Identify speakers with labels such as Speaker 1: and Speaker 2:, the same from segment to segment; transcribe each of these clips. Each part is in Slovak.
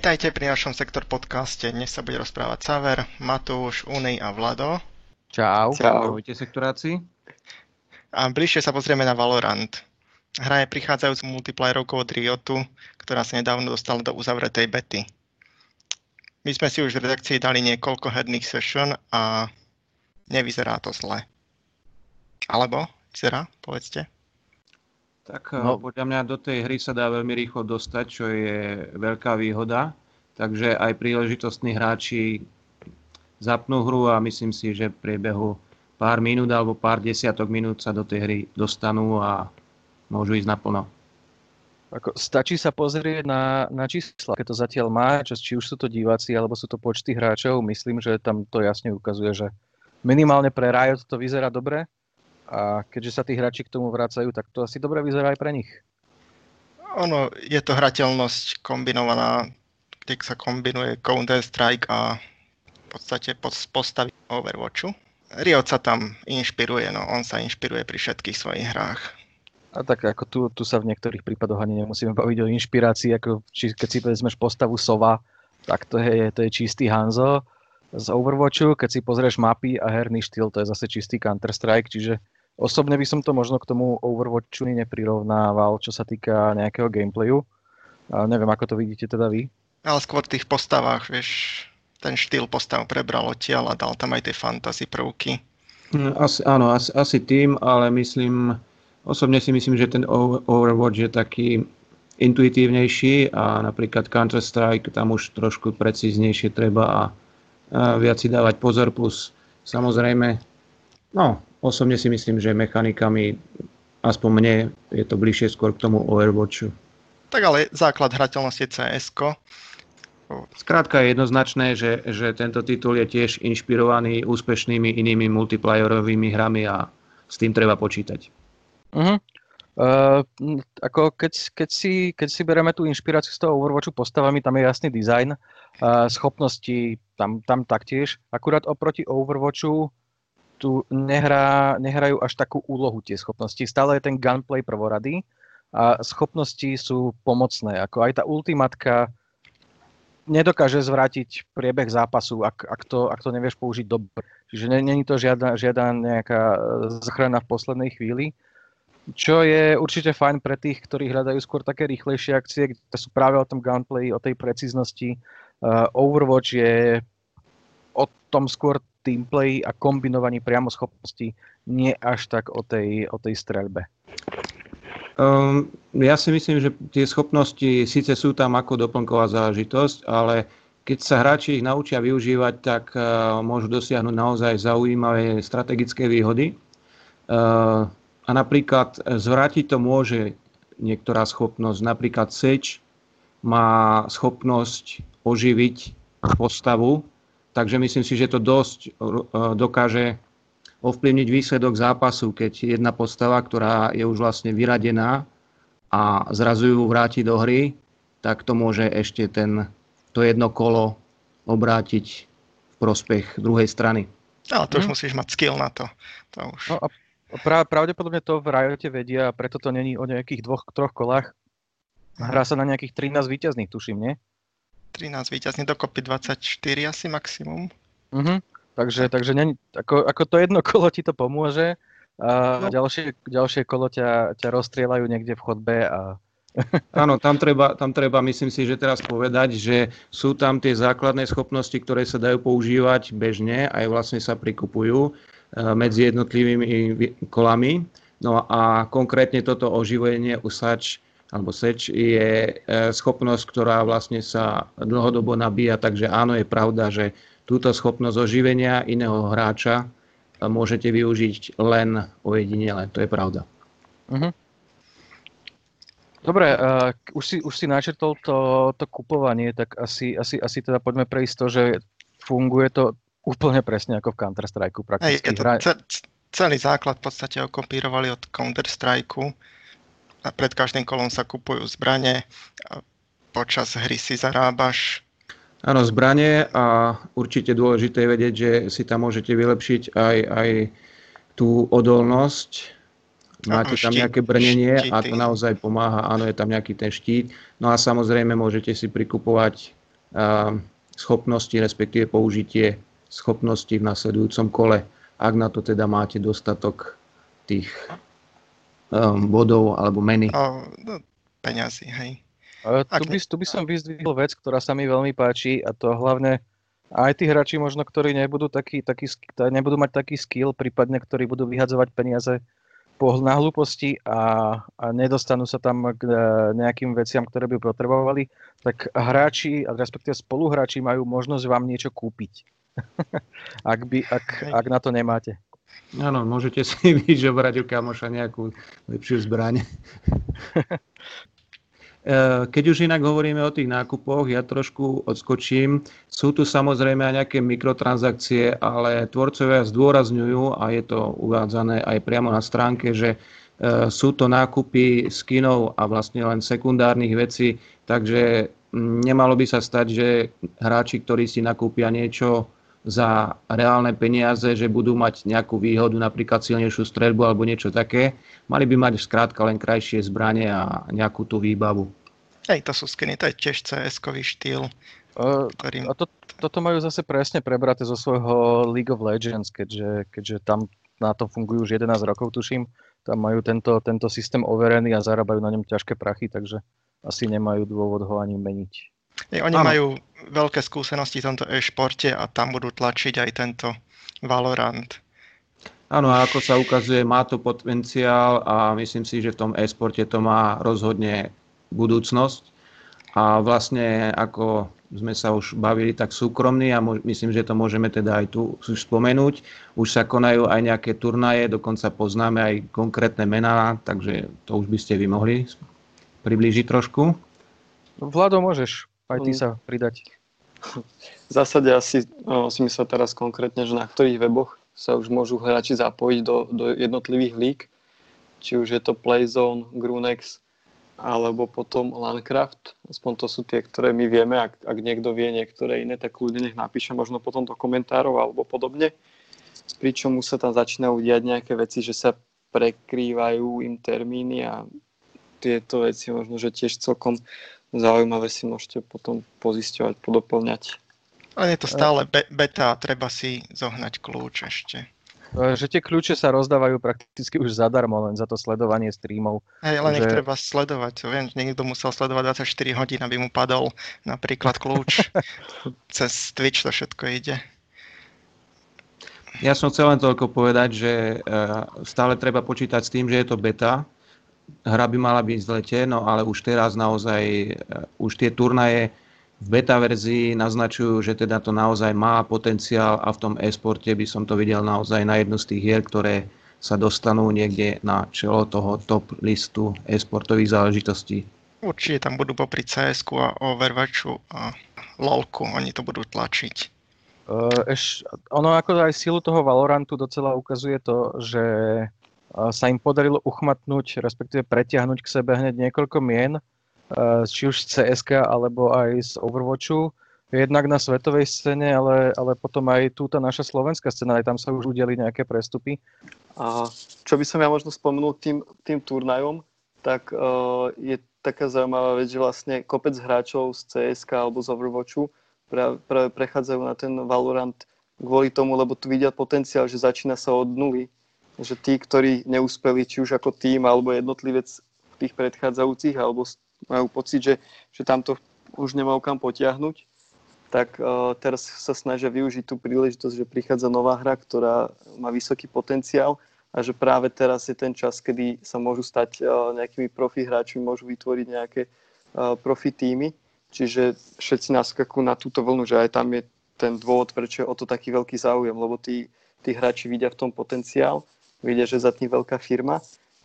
Speaker 1: Vítajte pri našom Sektor podcaste. Dnes sa bude rozprávať Saver, Matúš, Unej a Vlado.
Speaker 2: Čau.
Speaker 3: Čau.
Speaker 2: Ahojte sektoráci.
Speaker 1: A bližšie sa pozrieme na Valorant. Hra je prichádzajúc multiplayerovkou od Riotu, ktorá sa nedávno dostala do uzavretej bety. My sme si už v redakcii dali niekoľko herných session a nevyzerá to zle. Alebo? Vyzerá? Povedzte.
Speaker 2: Tak no. podľa mňa do tej hry sa dá veľmi rýchlo dostať, čo je veľká výhoda. Takže aj príležitostní hráči zapnú hru a myslím si, že v priebehu pár minút alebo pár desiatok minút sa do tej hry dostanú a môžu ísť naplno.
Speaker 3: Ako, stačí sa pozrieť na, na čísla, keď to zatiaľ má, či už sú to diváci alebo sú to počty hráčov. Myslím, že tam to jasne ukazuje, že minimálne pre Riot to vyzerá dobre a keďže sa tí hráči k tomu vracajú, tak to asi dobre vyzerá aj pre nich.
Speaker 1: Ono, je to hrateľnosť kombinovaná, keď sa kombinuje Counter-Strike a v podstate postavy Overwatchu. Riot sa tam inšpiruje, no on sa inšpiruje pri všetkých svojich hrách.
Speaker 3: A tak ako tu, tu sa v niektorých prípadoch ani nemusíme baviť o inšpirácii, ako či, keď si vezmeš postavu Sova, tak to je, to je čistý Hanzo z Overwatchu, keď si pozrieš mapy a herný štýl, to je zase čistý Counter-Strike, čiže Osobne by som to možno k tomu Overwatchu neprirovnával, čo sa týka nejakého gameplayu. A neviem, ako to vidíte teda vy.
Speaker 1: Ale skôr v tých postavách, vieš, ten štýl postav prebral odtiaľ a dal tam aj tie fantasy prvky.
Speaker 2: Hm, asi, áno, asi, asi tým, ale myslím, osobne si myslím, že ten Overwatch je taký intuitívnejší a napríklad Counter-Strike tam už trošku precíznejšie treba a, a viac si dávať pozor plus samozrejme, no, osobne si myslím, že mechanikami, aspoň mne, je to bližšie skôr k tomu Overwatchu.
Speaker 1: Tak ale základ hrateľnosti cs
Speaker 2: Skrátka je jednoznačné, že, že tento titul je tiež inšpirovaný úspešnými inými multiplayerovými hrami a s tým treba počítať.
Speaker 3: Uh-huh. Uh, ako keď, keď, si, keď si bereme tú inšpiráciu z toho Overwatchu postavami, tam je jasný dizajn, uh, schopnosti tam, tam taktiež. Akurát oproti Overwatchu tu nehrá, nehrajú až takú úlohu tie schopnosti. Stále je ten gunplay prvorady a schopnosti sú pomocné. Ako aj tá ultimatka nedokáže zvrátiť priebeh zápasu, ak, ak, to, ak to nevieš použiť dobre. Čiže není to žiadna, žiadna nejaká e, zachrana v poslednej chvíli. Čo je určite fajn pre tých, ktorí hľadajú skôr také rýchlejšie akcie, kde sú práve o tom gunplay, o tej precíznosti. Uh, Overwatch je o tom skôr teamplay a kombinovaní priamo schopností, nie až tak o tej, o tej streľbe.
Speaker 2: Um, ja si myslím, že tie schopnosti síce sú tam ako doplnková záležitosť, ale keď sa hráči ich naučia využívať, tak uh, môžu dosiahnuť naozaj zaujímavé strategické výhody. Uh, a napríklad zvrátiť to môže niektorá schopnosť. Napríklad Seč má schopnosť oživiť postavu Takže myslím si, že to dosť e, dokáže ovplyvniť výsledok zápasu, keď jedna postava, ktorá je už vlastne vyradená a zrazu ju vráti do hry, tak to môže ešte ten, to jedno kolo obrátiť v prospech druhej strany.
Speaker 1: Ale to už hmm. musíš mať skill na to. to už.
Speaker 3: No a pra, pravdepodobne to v Riote vedia, preto to není o nejakých dvoch, troch kolách. Hrá sa na nejakých 13 víťazných, tuším, nie?
Speaker 1: 13 víťazní, dokopy 24 asi maximum.
Speaker 3: Uh-huh. Takže, takže ne, ako, ako to jedno kolo ti to pomôže a no. ďalšie, ďalšie kolo ťa, ťa rozstrieľajú niekde v chodbe a
Speaker 2: Áno, tam treba, tam treba, myslím si, že teraz povedať, že sú tam tie základné schopnosti, ktoré sa dajú používať bežne, aj vlastne sa prikupujú eh, medzi jednotlivými kolami. No a konkrétne toto oživenie usač alebo seč je e, schopnosť, ktorá vlastne sa dlhodobo nabíja, takže áno, je pravda, že túto schopnosť oživenia iného hráča e, môžete využiť len ojedinele, to je pravda. Uh-huh.
Speaker 3: Dobre, uh, už, si, už si načrtol to, to kupovanie, tak asi, asi, asi teda poďme prejsť to, že funguje to úplne presne ako v Counter-Strike prakticky.
Speaker 1: Hej, je to celý základ v podstate okopírovali od Counter-Strike a pred každým kolom sa kupujú zbranie, a počas hry si zarábaš.
Speaker 2: Áno, zbranie a určite dôležité je vedieť, že si tam môžete vylepšiť aj, aj tú odolnosť. Máte tam nejaké brnenie a to naozaj pomáha. Áno, je tam nejaký ten štít. No a samozrejme môžete si prikupovať schopnosti, respektíve použitie schopnosti v nasledujúcom kole, ak na to teda máte dostatok tých um, bodov alebo meny.
Speaker 1: O, no, peňazí, hej.
Speaker 3: Ale tu, by, tu by som vyzdvihol vec, ktorá sa mi veľmi páči a to hlavne aj tí hráči možno, ktorí nebudú, taký, taký, nebudú mať taký skill, prípadne ktorí budú vyhadzovať peniaze po na hlúposti a, a nedostanú sa tam k e, nejakým veciam, ktoré by potrebovali, tak hráči, respektíve spoluhráči majú možnosť vám niečo kúpiť. ak, by, ak, ak na to nemáte.
Speaker 2: Áno, môžete si vyžobrať u kamoša nejakú lepšiu zbraň. E, keď už inak hovoríme o tých nákupoch, ja trošku odskočím. Sú tu samozrejme aj nejaké mikrotransakcie, ale tvorcovia zdôrazňujú, a je to uvádzané aj priamo na stránke, že e, sú to nákupy skinov a vlastne len sekundárnych vecí, takže nemalo by sa stať, že hráči, ktorí si nakúpia niečo za reálne peniaze, že budú mať nejakú výhodu, napríklad silnejšiu streľbu alebo niečo také. Mali by mať skrátka len krajšie zbranie a nejakú tú výbavu.
Speaker 1: Hej, to sú skiny, to je tiež CS-kový štýl.
Speaker 3: Uh, ktorým... A to, toto majú zase presne prebraté zo svojho League of Legends, keďže, keďže tam na to fungujú už 11 rokov, tuším. Tam majú tento, tento systém overený a zarábajú na ňom ťažké prachy, takže asi nemajú dôvod ho ani meniť.
Speaker 1: Oni ano. majú veľké skúsenosti v tomto e-športe a tam budú tlačiť aj tento Valorant.
Speaker 2: Áno, a ako sa ukazuje, má to potenciál a myslím si, že v tom e-sporte to má rozhodne budúcnosť. A vlastne, ako sme sa už bavili tak súkromný a myslím, že to môžeme teda aj tu už spomenúť. Už sa konajú aj nejaké turnaje, dokonca poznáme aj konkrétne mená, takže to už by ste vy mohli priblížiť trošku.
Speaker 3: Vlado, môžeš aj ty sa pridať.
Speaker 4: V zásade asi no, si myslel teraz konkrétne, že na ktorých weboch sa už môžu hráči zapojiť do, do jednotlivých lík, či už je to Playzone, Grunex, alebo potom Landcraft, aspoň to sú tie, ktoré my vieme, ak, ak niekto vie niektoré iné, tak ľudia nech napíše možno potom do komentárov alebo podobne. Pričom už sa tam začínajú diať nejaké veci, že sa prekrývajú im termíny a tieto veci možno, že tiež celkom zaujímavé si môžete potom pozisťovať, podoplňať.
Speaker 1: Ale je to stále be- beta, treba si zohnať kľúč ešte.
Speaker 3: E, že tie kľúče sa rozdávajú prakticky už zadarmo, len za to sledovanie streamov.
Speaker 1: Hej, len že... treba sledovať. Viem, niekto musel sledovať 24 hodín, aby mu padol napríklad kľúč. Cez Twitch to všetko ide.
Speaker 2: Ja som chcel len toľko povedať, že e, stále treba počítať s tým, že je to beta. Hra by mala byť v lete, no ale už teraz naozaj, e, už tie turnaje v beta verzii naznačujú, že teda to naozaj má potenciál a v tom e-sporte by som to videl naozaj na jednu z tých hier, ktoré sa dostanú niekde na čelo toho top listu e-sportových záležitostí.
Speaker 1: Určite tam budú popri cs a Overwatchu a LoLku, oni to budú tlačiť.
Speaker 3: Uh, eš, ono ako aj silu toho Valorantu docela ukazuje to, že sa im podarilo uchmatnúť, respektíve pretiahnuť k sebe hneď niekoľko mien, Eh, či už z CSK alebo aj z Overwatchu, jednak na svetovej scéne, ale, ale potom aj túto naša slovenská scéna, aj tam sa už udeli nejaké prestupy.
Speaker 4: A čo by som ja možno spomenul tým, tým turnajom, tak uh, je taká zaujímavá vec, že vlastne kopec hráčov z CSK alebo z Overwatchu práve, práve prechádzajú na ten Valorant kvôli tomu, lebo tu vidia potenciál, že začína sa od nuly. Že tí, ktorí neúspeli, či už ako tým alebo jednotlivec v tých predchádzajúcich alebo majú pocit, že, že tamto už nemajú kam potiahnuť, tak uh, teraz sa snažia využiť tú príležitosť, že prichádza nová hra, ktorá má vysoký potenciál a že práve teraz je ten čas, kedy sa môžu stať uh, nejakými profi hráčmi, môžu vytvoriť nejaké uh, profi týmy. Čiže všetci naskakujú na túto vlnu, že aj tam je ten dôvod, prečo je o to taký veľký záujem, lebo tí, tí hráči vidia v tom potenciál, vidia, že za tým veľká firma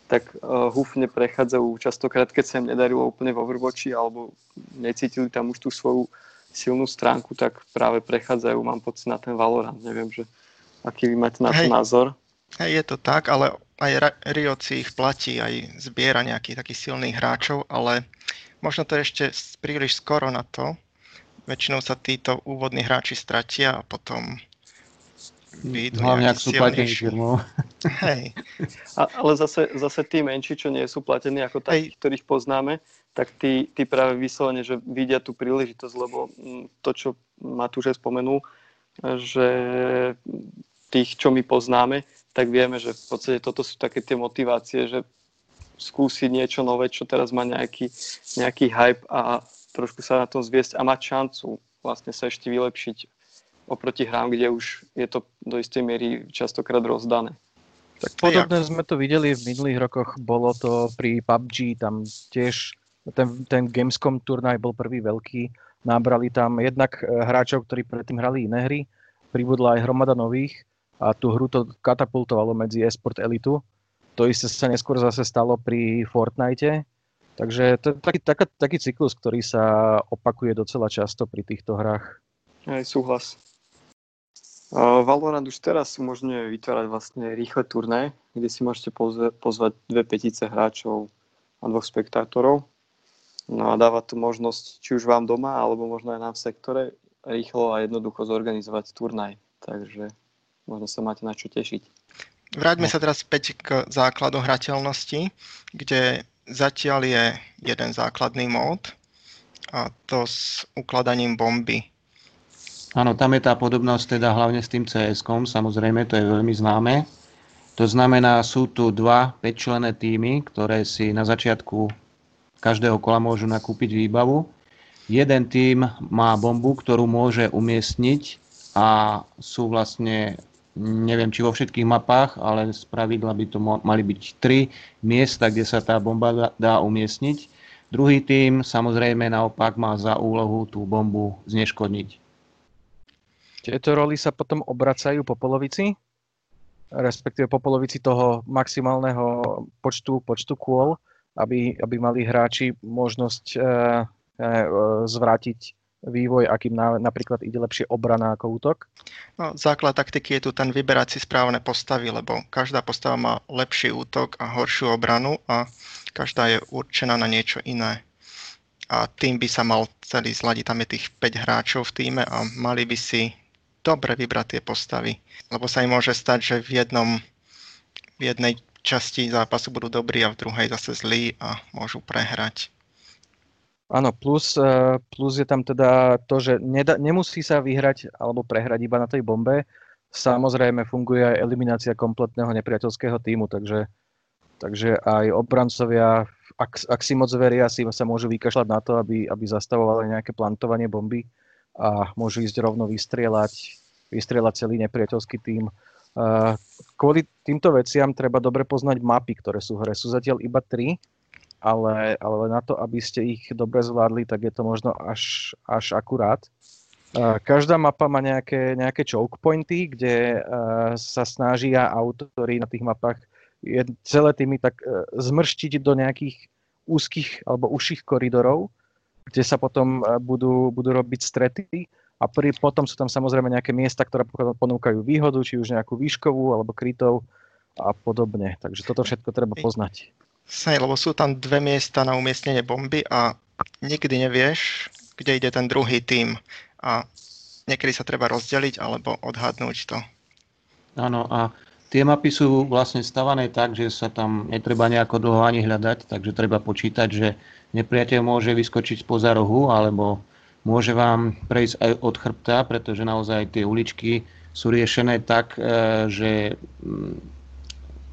Speaker 4: tak uh, húfne prechádzajú častokrát, keď sa im nedarilo úplne v Overwatchi alebo necítili tam už tú svoju silnú stránku, tak práve prechádzajú, mám pocit, na ten Valorant. Neviem, že aký vy máte na to názor.
Speaker 1: Hej, je to tak, ale aj Riot si ich platí, aj zbiera nejakých takých silných hráčov, ale možno to je ešte príliš skoro na to. Väčšinou sa títo úvodní hráči stratia a potom výjdu
Speaker 2: Hlavne, ak sú platení firmou.
Speaker 1: Hej,
Speaker 4: A, ale zase, zase tí menší, čo nie sú platení ako takí, ktorých poznáme, tak tí, tí práve vyslovene, že vidia tú príležitosť, lebo mm, to, čo Matúš aj spomenul, že tých, čo my poznáme, tak vieme, že v podstate toto sú také tie motivácie, že skúsiť niečo nové, čo teraz má nejaký, nejaký hype a trošku sa na tom zviesť a mať šancu vlastne sa ešte vylepšiť oproti hrám, kde už je to do istej miery častokrát rozdané.
Speaker 3: Tak podobne sme to videli v minulých rokoch, bolo to pri PUBG, tam tiež ten, ten Gamescom turnaj bol prvý veľký, nabrali tam jednak eh, hráčov, ktorí predtým hrali iné hry, pribudla aj hromada nových a tú hru to katapultovalo medzi esport elitu. To isté sa neskôr zase stalo pri Fortnite, takže to je taký, taký, taký cyklus, ktorý sa opakuje docela často pri týchto hrách.
Speaker 4: Aj súhlas. Valorant už teraz umožňuje vytvárať vlastne rýchle turné, kde si môžete pozvať dve petice hráčov a dvoch spektátorov. No a dáva tu možnosť, či už vám doma, alebo možno aj nám v sektore, rýchlo a jednoducho zorganizovať turnaj. Takže možno sa máte na čo tešiť.
Speaker 1: Vráťme sa teraz späť k základu hrateľnosti, kde zatiaľ je jeden základný mód a to s ukladaním bomby.
Speaker 2: Áno, tam je tá podobnosť teda hlavne s tým CS-kom, samozrejme, to je veľmi známe. To znamená, sú tu dva 5-člené týmy, ktoré si na začiatku každého kola môžu nakúpiť výbavu. Jeden tým má bombu, ktorú môže umiestniť a sú vlastne, neviem či vo všetkých mapách, ale z pravidla by to mali byť tri miesta, kde sa tá bomba dá umiestniť. Druhý tým samozrejme naopak má za úlohu tú bombu zneškodniť.
Speaker 3: Tieto roly sa potom obracajú po polovici, respektíve po polovici toho maximálneho počtu, počtu kôl, aby, aby mali hráči možnosť e, e, zvrátiť vývoj, akým na, napríklad ide lepšie obrana ako útok?
Speaker 1: No, základ taktiky je tu ten vyberať si správne postavy, lebo každá postava má lepší útok a horšiu obranu a každá je určená na niečo iné. A tým by sa mal celý zladiť, tam je tých 5 hráčov v týme a mali by si dobre vybrať tie postavy. Lebo sa im môže stať, že v, jednom, v jednej časti zápasu budú dobrí a v druhej zase zlí a môžu prehrať.
Speaker 3: Áno, plus, eh, plus je tam teda to, že neda, nemusí sa vyhrať alebo prehrať iba na tej bombe. Samozrejme funguje aj eliminácia kompletného nepriateľského týmu, takže, takže aj obrancovia, ak, ak si moc veria, si sa môžu vykašľať na to, aby, aby zastavovali nejaké plantovanie bomby a môžu ísť rovno vystrieľať, vystrieľať celý nepriateľský tým. Uh, kvôli týmto veciam treba dobre poznať mapy, ktoré sú v hre. Sú zatiaľ iba tri, ale, ale na to, aby ste ich dobre zvládli, tak je to možno až, až akurát. Uh, každá mapa má nejaké, nejaké choke pointy, kde uh, sa snažia autori na tých mapách celé tými tak zmrštiť do nejakých úzkých alebo užších koridorov, kde sa potom budú, budú robiť strety a pri, potom sú tam samozrejme nejaké miesta, ktoré ponúkajú výhodu, či už nejakú výškovú alebo krytov a podobne. Takže toto všetko treba poznať.
Speaker 1: Hej, lebo sú tam dve miesta na umiestnenie bomby a nikdy nevieš, kde ide ten druhý tým. A niekedy sa treba rozdeliť alebo odhadnúť to.
Speaker 2: Áno, a tie mapy sú vlastne stavané tak, že sa tam netreba nejako dlho ani hľadať, takže treba počítať, že nepriateľ môže vyskočiť spoza rohu, alebo môže vám prejsť aj od chrbta, pretože naozaj tie uličky sú riešené tak, e, že mm,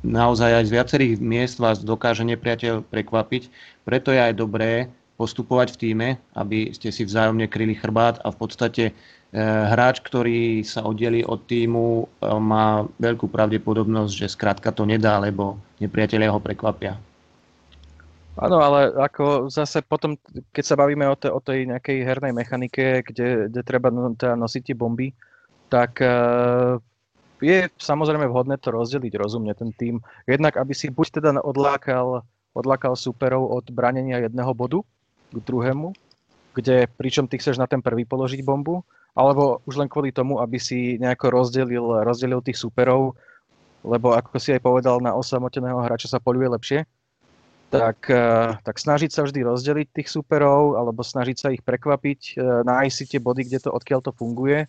Speaker 2: naozaj aj z viacerých miest vás dokáže nepriateľ prekvapiť. Preto je aj dobré postupovať v týme, aby ste si vzájomne kryli chrbát a v podstate e, hráč, ktorý sa oddeli od týmu, e, má veľkú pravdepodobnosť, že skrátka to nedá, lebo nepriatelia ho prekvapia.
Speaker 3: Áno, ale ako zase potom, keď sa bavíme o, te, o tej nejakej hernej mechanike, kde, kde treba no, teda nosiť tie bomby, tak uh, je samozrejme vhodné to rozdeliť rozumne ten tým. Jednak, aby si buď teda odlákal, odlákal superov od branenia jedného bodu k druhému, kde pričom ty chceš na ten prvý položiť bombu, alebo už len kvôli tomu, aby si nejako rozdelil, rozdelil tých superov, lebo ako si aj povedal, na osamoteného hráča sa poluje lepšie, tak, eh, tak snažiť sa vždy rozdeliť tých superov, alebo snažiť sa ich prekvapiť, eh, nájsť si tie body, kde to, odkiaľ to funguje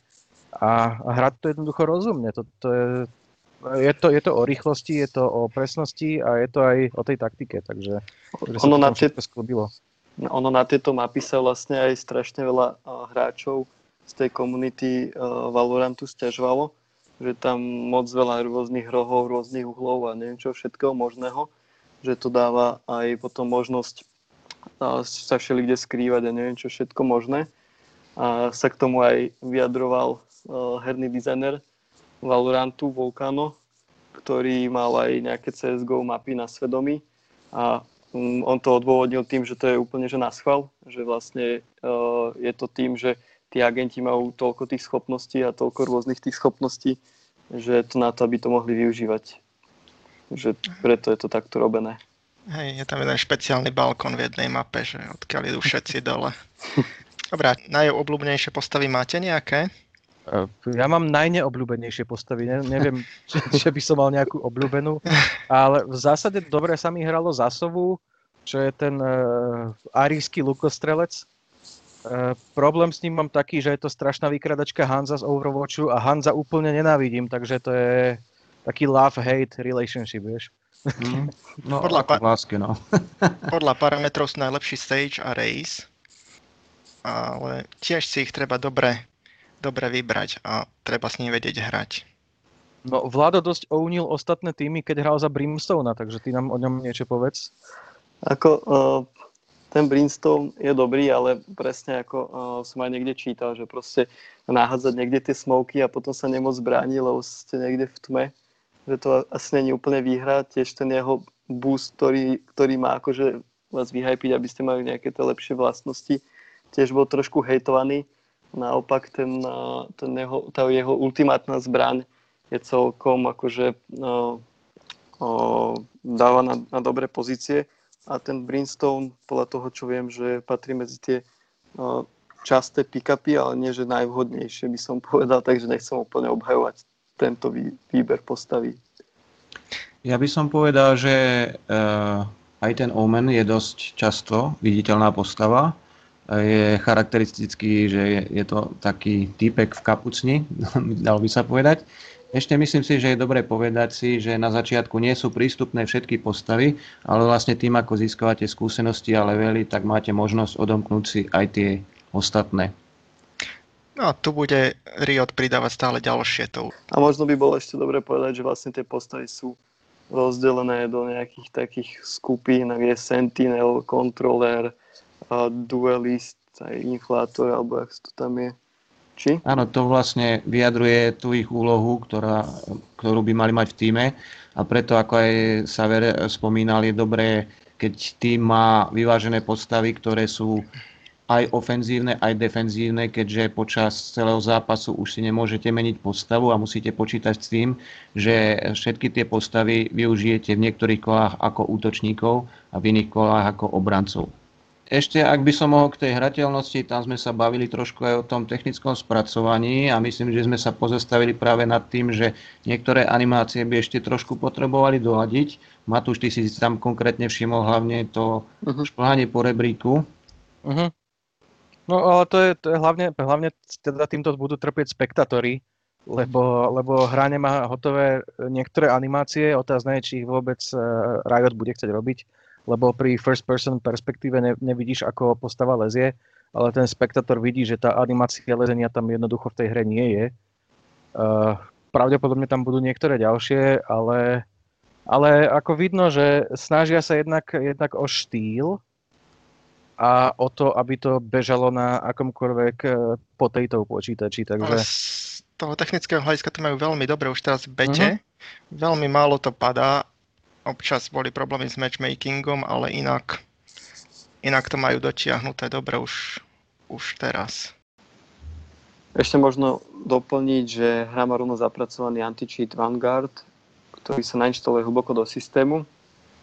Speaker 3: a, a hrať to jednoducho rozumne. To, to je, je, to, je to o rýchlosti, je to o presnosti a je to aj o tej taktike, takže, ono
Speaker 4: na tie, Ono na tieto mapy sa vlastne aj strašne veľa uh, hráčov z tej komunity Valorantu stiažovalo, že tam moc veľa rôznych rohov, rôznych uhlov a neviem čo všetkého možného, že to dáva aj potom možnosť sa všelikde skrývať a neviem čo všetko možné. A sa k tomu aj vyjadroval uh, herný dizajner Valorantu Volcano, ktorý mal aj nejaké CSGO mapy na svedomí a um, on to odôvodnil tým, že to je úplne že na schval, že vlastne uh, je to tým, že tí agenti majú toľko tých schopností a toľko rôznych tých schopností, že to na to, aby to mohli využívať. Že preto je to takto robené.
Speaker 1: Hej, je tam jeden špeciálny balkón v jednej mape, že odkiaľ idú všetci dole. Dobrá, najobľúbenejšie postavy máte nejaké?
Speaker 3: E, ja mám najneobľúbenejšie postavy, ne, neviem, či, že by som mal nejakú obľúbenú, ale v zásade dobre sa mi hralo Zasovu, čo je ten uh, arísky lukostrelec, E, problém s ním mám taký, že je to strašná vykradačka Hanza z Overwatchu a Hanza úplne nenávidím, takže to je taký love-hate relationship, vieš.
Speaker 2: Mm. No, podľa, pa- lásky, no.
Speaker 1: podľa parametrov sú najlepší Sage a Race, ale tiež si ich treba dobre, dobre vybrať a treba s ním vedieť hrať.
Speaker 3: No, Vlado dosť ounil ostatné týmy, keď hral za Brimstone, takže ty nám o ňom niečo povedz.
Speaker 4: Ako, uh, ten Brimstone je dobrý, ale presne ako uh, som aj niekde čítal, že proste nahádzať niekde tie smoky a potom sa nemôcť brániť, lebo ste niekde v tme, že to asi není úplne výhra, tiež ten jeho boost, ktorý, ktorý má akože vás vyhypiť, aby ste mali nejaké tie lepšie vlastnosti, tiež bol trošku hejtovaný. Naopak ten, ten jeho, tá jeho ultimátna zbraň je celkom akože no, o, dáva na, na dobré pozície a ten Brimstone, podľa toho, čo viem, že patrí medzi tie no, časté pick-upy, ale nie, že najvhodnejšie by som povedal, takže nechcem úplne obhajovať tento vý, výber postavy.
Speaker 2: Ja by som povedal, že uh, aj ten Omen je dosť často viditeľná postava. Je charakteristický, že je, je to taký týpek v kapucni, dal by sa povedať. Ešte myslím si, že je dobre povedať si, že na začiatku nie sú prístupné všetky postavy, ale vlastne tým, ako získavate skúsenosti a levely, tak máte možnosť odomknúť si aj tie ostatné.
Speaker 1: No a tu bude Riot pridávať stále ďalšie to.
Speaker 4: A možno by bolo ešte dobre povedať, že vlastne tie postavy sú rozdelené do nejakých takých skupín, kde je Sentinel, Controller, Duelist, aj Inflátor, alebo jak to tam je.
Speaker 2: Či? Áno, to vlastne vyjadruje tú ich úlohu, ktorá, ktorú by mali mať v týme a preto, ako aj Saver spomínal, je dobré, keď tým má vyvážené postavy, ktoré sú aj ofenzívne, aj defenzívne, keďže počas celého zápasu už si nemôžete meniť postavu a musíte počítať s tým, že všetky tie postavy využijete v niektorých kolách ako útočníkov a v iných kolách ako obrancov. Ešte, ak by som mohol k tej hrateľnosti, tam sme sa bavili trošku aj o tom technickom spracovaní a myslím, že sme sa pozastavili práve nad tým, že niektoré animácie by ešte trošku potrebovali doľadiť. Matúš, ty si tam konkrétne všimol hlavne to uh-huh. šplhanie po rebríku. Uh-huh.
Speaker 3: No ale to je, to je hlavne, hlavne teda týmto budú trpieť spektatóri, lebo, lebo hra nemá hotové niektoré animácie, otázne je, či ich vôbec eh, Riot bude chcieť robiť lebo pri first person perspektíve ne, nevidíš, ako postava lezie, ale ten spektátor vidí, že tá animácia lezenia tam jednoducho v tej hre nie je. Uh, pravdepodobne tam budú niektoré ďalšie, ale, ale ako vidno, že snažia sa jednak, jednak o štýl a o to, aby to bežalo na akomkoľvek e, tejto počítači. Takže...
Speaker 1: z toho technického hľadiska to majú veľmi dobre už teraz v bete. Uh-huh. Veľmi málo to padá občas boli problémy s matchmakingom, ale inak, inak to majú dotiahnuté dobre už, už teraz.
Speaker 4: Ešte možno doplniť, že hra má rovno zapracovaný anti-cheat Vanguard, ktorý sa nainštaluje hlboko do systému,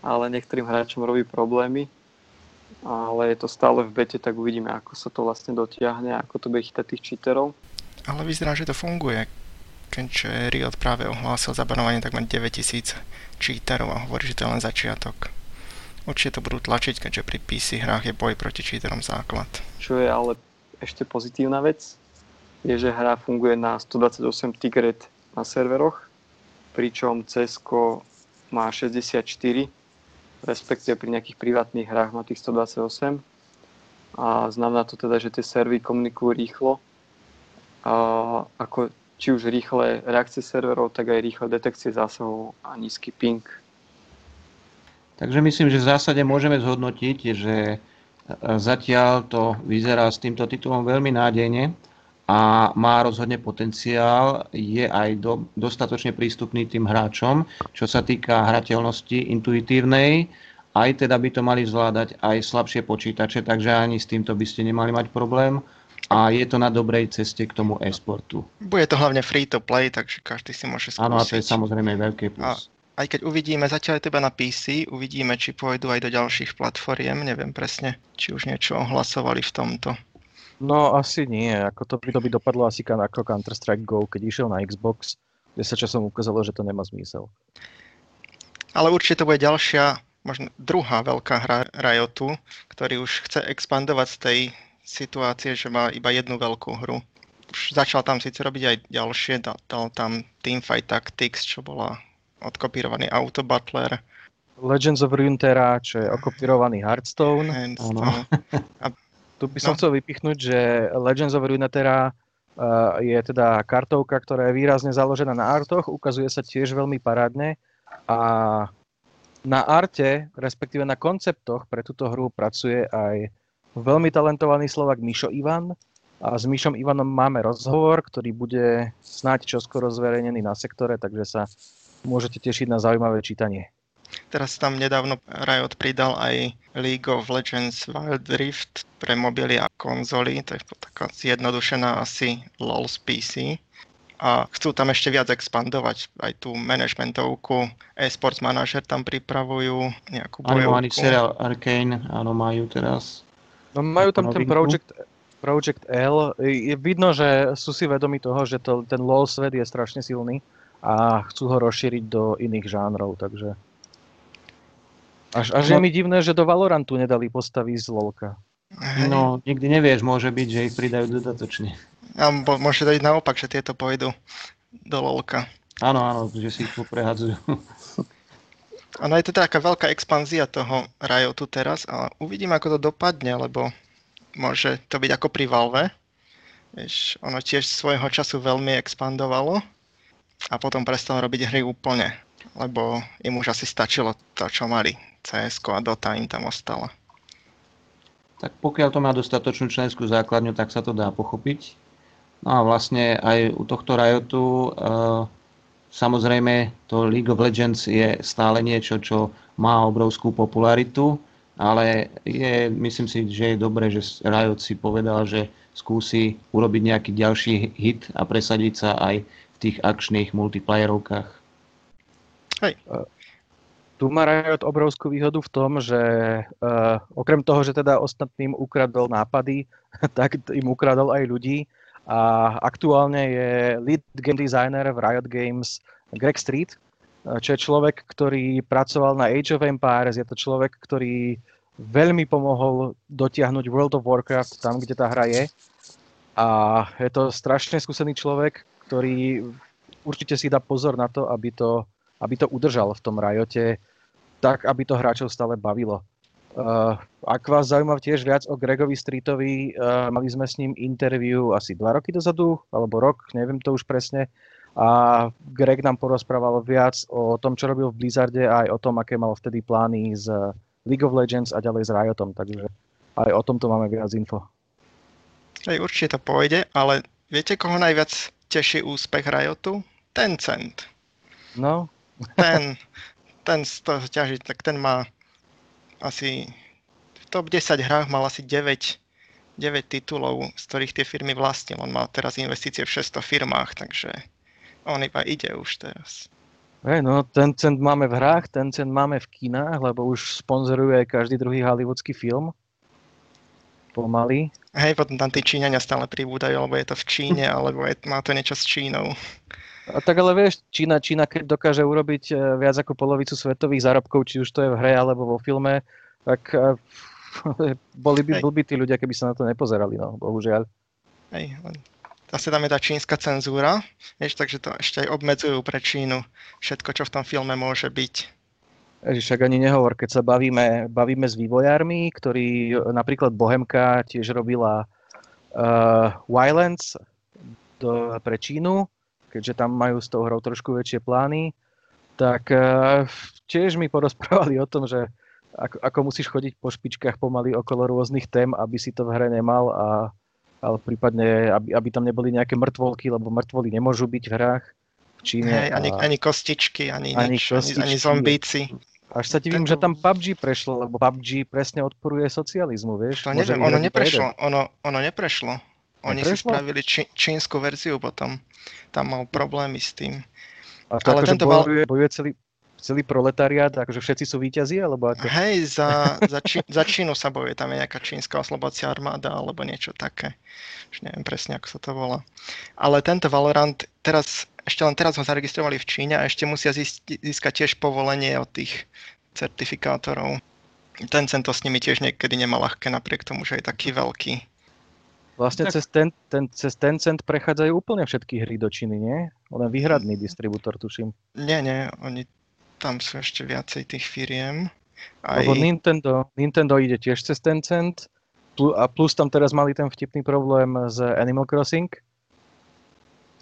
Speaker 4: ale niektorým hráčom robí problémy. Ale je to stále v bete, tak uvidíme, ako sa to vlastne dotiahne, ako to bude chytať tých cheaterov.
Speaker 1: Ale vyzerá, že to funguje keďže Riot práve ohlásil zabanovanie takmer 9000 cheaterov a hovorí, že to je len začiatok. Určite to budú tlačiť, keďže pri PC hrách je boj proti cheaterom základ.
Speaker 4: Čo je ale ešte pozitívna vec, je, že hra funguje na 128 tigret na serveroch, pričom CSGO má 64, respektíve pri nejakých privátnych hrách má tých 128. A znamená to teda, že tie servery komunikujú rýchlo. A ako či už rýchle reakcie serverov, tak aj rýchle detekcie zásahov a nízky ping.
Speaker 2: Takže myslím, že v zásade môžeme zhodnotiť, že zatiaľ to vyzerá s týmto titulom veľmi nádejne a má rozhodne potenciál, je aj do, dostatočne prístupný tým hráčom, čo sa týka hrateľnosti intuitívnej, aj teda by to mali zvládať aj slabšie počítače, takže ani s týmto by ste nemali mať problém a je to na dobrej ceste k tomu e-sportu.
Speaker 1: Bude to hlavne free to play, takže každý si môže skúsiť.
Speaker 2: Áno, a to je samozrejme veľké plus.
Speaker 1: A aj keď uvidíme, zatiaľ je teba na PC, uvidíme, či pôjdu aj do ďalších platformiem, neviem presne, či už niečo ohlasovali v tomto.
Speaker 3: No asi nie, ako to, to by dopadlo asi ako Counter-Strike GO, keď išiel na Xbox, kde sa časom ukázalo, že to nemá zmysel.
Speaker 1: Ale určite to bude ďalšia, možno druhá veľká hra Riotu, ktorý už chce expandovať z tej situácie, že má iba jednu veľkú hru. Už začal tam síce robiť aj ďalšie, dal, dal tam Teamfight Tactics, čo bola odkopírovaný Auto Butler.
Speaker 3: Legends of Runeterra, čo je okopírovaný Hearthstone.
Speaker 1: Hearthstone.
Speaker 3: A tu by som no. chcel vypichnúť, že Legends of Runeterra uh, je teda kartovka, ktorá je výrazne založená na artoch, ukazuje sa tiež veľmi parádne a na arte, respektíve na konceptoch pre túto hru pracuje aj veľmi talentovaný Slovak Mišo Ivan a s Mišom Ivanom máme rozhovor, ktorý bude snáď čoskoro zverejnený na sektore, takže sa môžete tešiť na zaujímavé čítanie.
Speaker 1: Teraz tam nedávno Riot pridal aj League of Legends Wild Rift pre mobily a konzoly, to je taká zjednodušená asi LOL z PC. A chcú tam ešte viac expandovať aj tú managementovku. Esports manažer tam pripravujú nejakú bojovku.
Speaker 2: Animovaný seriál Arcane, áno, majú teraz.
Speaker 3: No majú tam ten Project, Project L. Je vidno, že sú si vedomi toho, že to, ten LoL svet je strašne silný a chcú ho rozšíriť do iných žánrov, takže až, až no, je mi divné, že do Valorantu nedali postavy z LOLka.
Speaker 2: No, nikdy nevieš, môže byť, že ich pridajú dodatočne.
Speaker 1: A môže to byť naopak, že tieto pôjdu do LOLka.
Speaker 2: Áno, áno, že si ich poprehadzujú.
Speaker 1: Áno, je to taká veľká expanzia toho Riotu teraz, ale uvidím, ako to dopadne, lebo môže to byť ako pri Valve. Vieš, ono tiež svojho času veľmi expandovalo a potom prestalo robiť hry úplne, lebo im už asi stačilo to, čo mali cs a Dota im tam ostala.
Speaker 2: Tak pokiaľ to má dostatočnú členskú základňu, tak sa to dá pochopiť. No a vlastne aj u tohto Riotu uh, samozrejme to League of Legends je stále niečo, čo má obrovskú popularitu, ale je, myslím si, že je dobré, že Riot si povedal, že skúsi urobiť nejaký ďalší hit a presadiť sa aj v tých akčných multiplayerovkách.
Speaker 1: Hej.
Speaker 3: Tu má Riot obrovskú výhodu v tom, že uh, okrem toho, že teda ostatným ukradol nápady, tak im ukradol aj ľudí. A aktuálne je lead game designer v Riot Games Greg Street, eh, čo je človek, ktorý pracoval na Age of Empires. Je to človek, ktorý veľmi pomohol dotiahnuť World of Warcraft tam, kde tá hra je. A je to strašne skúsený človek, ktorý určite si dá pozor na to, aby to, aby to udržal v tom rajote tak, aby to hráčov stále bavilo. Uh, ak vás zaujíma tiež viac o Gregovi Streetovi, uh, mali sme s ním interview asi dva roky dozadu, alebo rok, neviem to už presne. A Greg nám porozprával viac o tom, čo robil v Blizzarde a aj o tom, aké mal vtedy plány z League of Legends a ďalej s Riotom, takže aj o tomto máme viac info.
Speaker 1: Hej, určite to pôjde, ale viete, koho najviac teší úspech Riotu? Tencent.
Speaker 3: No.
Speaker 1: Ten, ten z toho ťaží, tak ten má asi v top 10 hrách mal asi 9, 9 titulov, z ktorých tie firmy vlastnil. On má teraz investície v 600 firmách, takže on iba ide už teraz.
Speaker 3: Hey, no, ten cent máme v hrách, ten cent máme v kinách, lebo už sponzoruje každý druhý hollywoodský film. Pomaly.
Speaker 1: Hej, potom tam tí Číňania stále pribúdajú, alebo je to v Číne, alebo je, má to niečo s Čínou.
Speaker 3: A tak ale vieš, Čína, Čína keď dokáže urobiť e, viac ako polovicu svetových zárobkov, či už to je v hre alebo vo filme, tak e, boli by blbí tí ľudia, keby sa na to nepozerali, no, bohužiaľ.
Speaker 1: Hej, zase tam je tá čínska cenzúra, vieš, takže to ešte aj obmedzujú pre Čínu všetko, čo v tom filme môže byť.
Speaker 3: Ježiš, však ani nehovor, keď sa bavíme, bavíme s vývojármi, ktorí napríklad Bohemka tiež robila uh, Wildlands do, pre Čínu, keďže tam majú s tou hrou trošku väčšie plány, tak uh, tiež mi porozprávali o tom, že ako, ako musíš chodiť po špičkách pomaly okolo rôznych tém, aby si to v hre nemal a ale prípadne, aby, aby tam neboli nejaké mŕtvolky, lebo mŕtvoly nemôžu byť v hrách v Číne.
Speaker 1: Hej, ani,
Speaker 3: a...
Speaker 1: ani kostičky, ani,
Speaker 3: ani,
Speaker 1: nič,
Speaker 3: kostičky.
Speaker 1: ani, ani zombíci.
Speaker 3: Až sa divím, že tam PUBG prešlo, lebo PUBG presne odporuje socializmu, vieš?
Speaker 1: To neviem, ono neprešlo, ono, ono neprešlo. Oni si spravili či, čínsku verziu potom. Tam mal problémy s tým.
Speaker 3: A to Ale akože tento bojuje, bojuje celý, celý proletariát, akože všetci sú víťazí, alebo ako?
Speaker 1: Hej, za, za, Čí, za Čínu sa bojuje, tam je nejaká čínska oslobodacia armáda, alebo niečo také. Už neviem presne, ako sa to volá. Ale tento Valorant, teraz, ešte len teraz ho zaregistrovali v Číne a ešte musia získať tiež povolenie od tých certifikátorov. Tencent to s nimi tiež niekedy nemá ľahké, napriek tomu, že je taký veľký.
Speaker 3: Vlastne tak. cez, ten, ten, cez Tencent prechádzajú úplne všetky hry do Číny, nie? Len výhradný distribútor, tuším.
Speaker 1: Nie, nie, oni tam sú ešte viacej tých firiem.
Speaker 3: Aj... Lebo Nintendo, Nintendo ide tiež cez Tencent a plus tam teraz mali ten vtipný problém s Animal Crossing,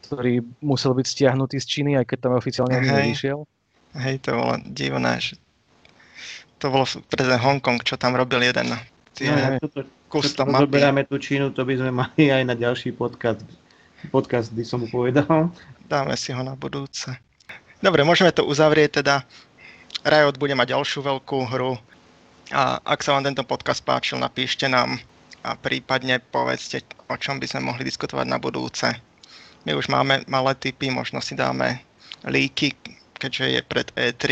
Speaker 3: ktorý musel byť stiahnutý z Číny, aj keď tam oficiálne ani nevyšiel.
Speaker 1: Hej, to bolo divné, že to bolo pre ten Hongkong, čo tam robil jeden
Speaker 2: tie no, toto, custom toto Zoberáme tú Čínu, to by sme mali aj na ďalší podcast, podcast, kde som mu povedal.
Speaker 1: Dáme si ho na budúce. Dobre, môžeme to uzavrieť teda. Riot bude mať ďalšiu veľkú hru a ak sa vám tento podcast páčil, napíšte nám a prípadne povedzte, o čom by sme mohli diskutovať na budúce. My už máme malé typy, možno si dáme líky, keďže je pred E3.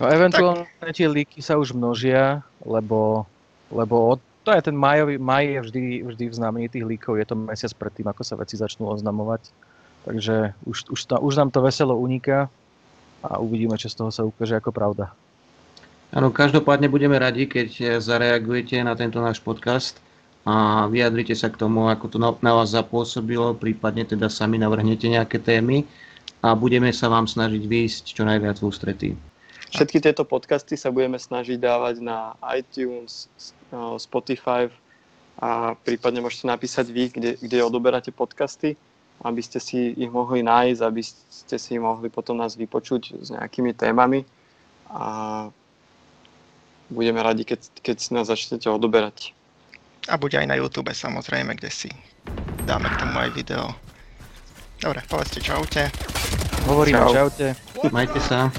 Speaker 3: No eventuálne tak... tie líky sa už množia, lebo, lebo to je ten majový, maj je vždy, vždy v znamení tých líkov, je to mesiac predtým, ako sa veci začnú oznamovať. Takže už, už, ta, už nám to veselo uniká a uvidíme, čo z toho sa ukáže ako pravda.
Speaker 2: Áno, každopádne budeme radi, keď zareagujete na tento náš podcast a vyjadrite sa k tomu, ako to na vás zapôsobilo, prípadne teda sami navrhnete nejaké témy a budeme sa vám snažiť výjsť čo najviac v ústretí.
Speaker 4: Všetky tieto podcasty sa budeme snažiť dávať na iTunes, Spotify a prípadne môžete napísať vy, kde, kde odoberáte podcasty aby ste si ich mohli nájsť, aby ste si mohli potom nás vypočuť s nejakými témami a budeme radi, keď, keď si nás začnete odoberať.
Speaker 1: A bude aj na YouTube samozrejme, kde si dáme k tomu aj video. Dobre, povedzte čaute.
Speaker 3: Hovoríme Čau. čaute.
Speaker 2: Majte sa.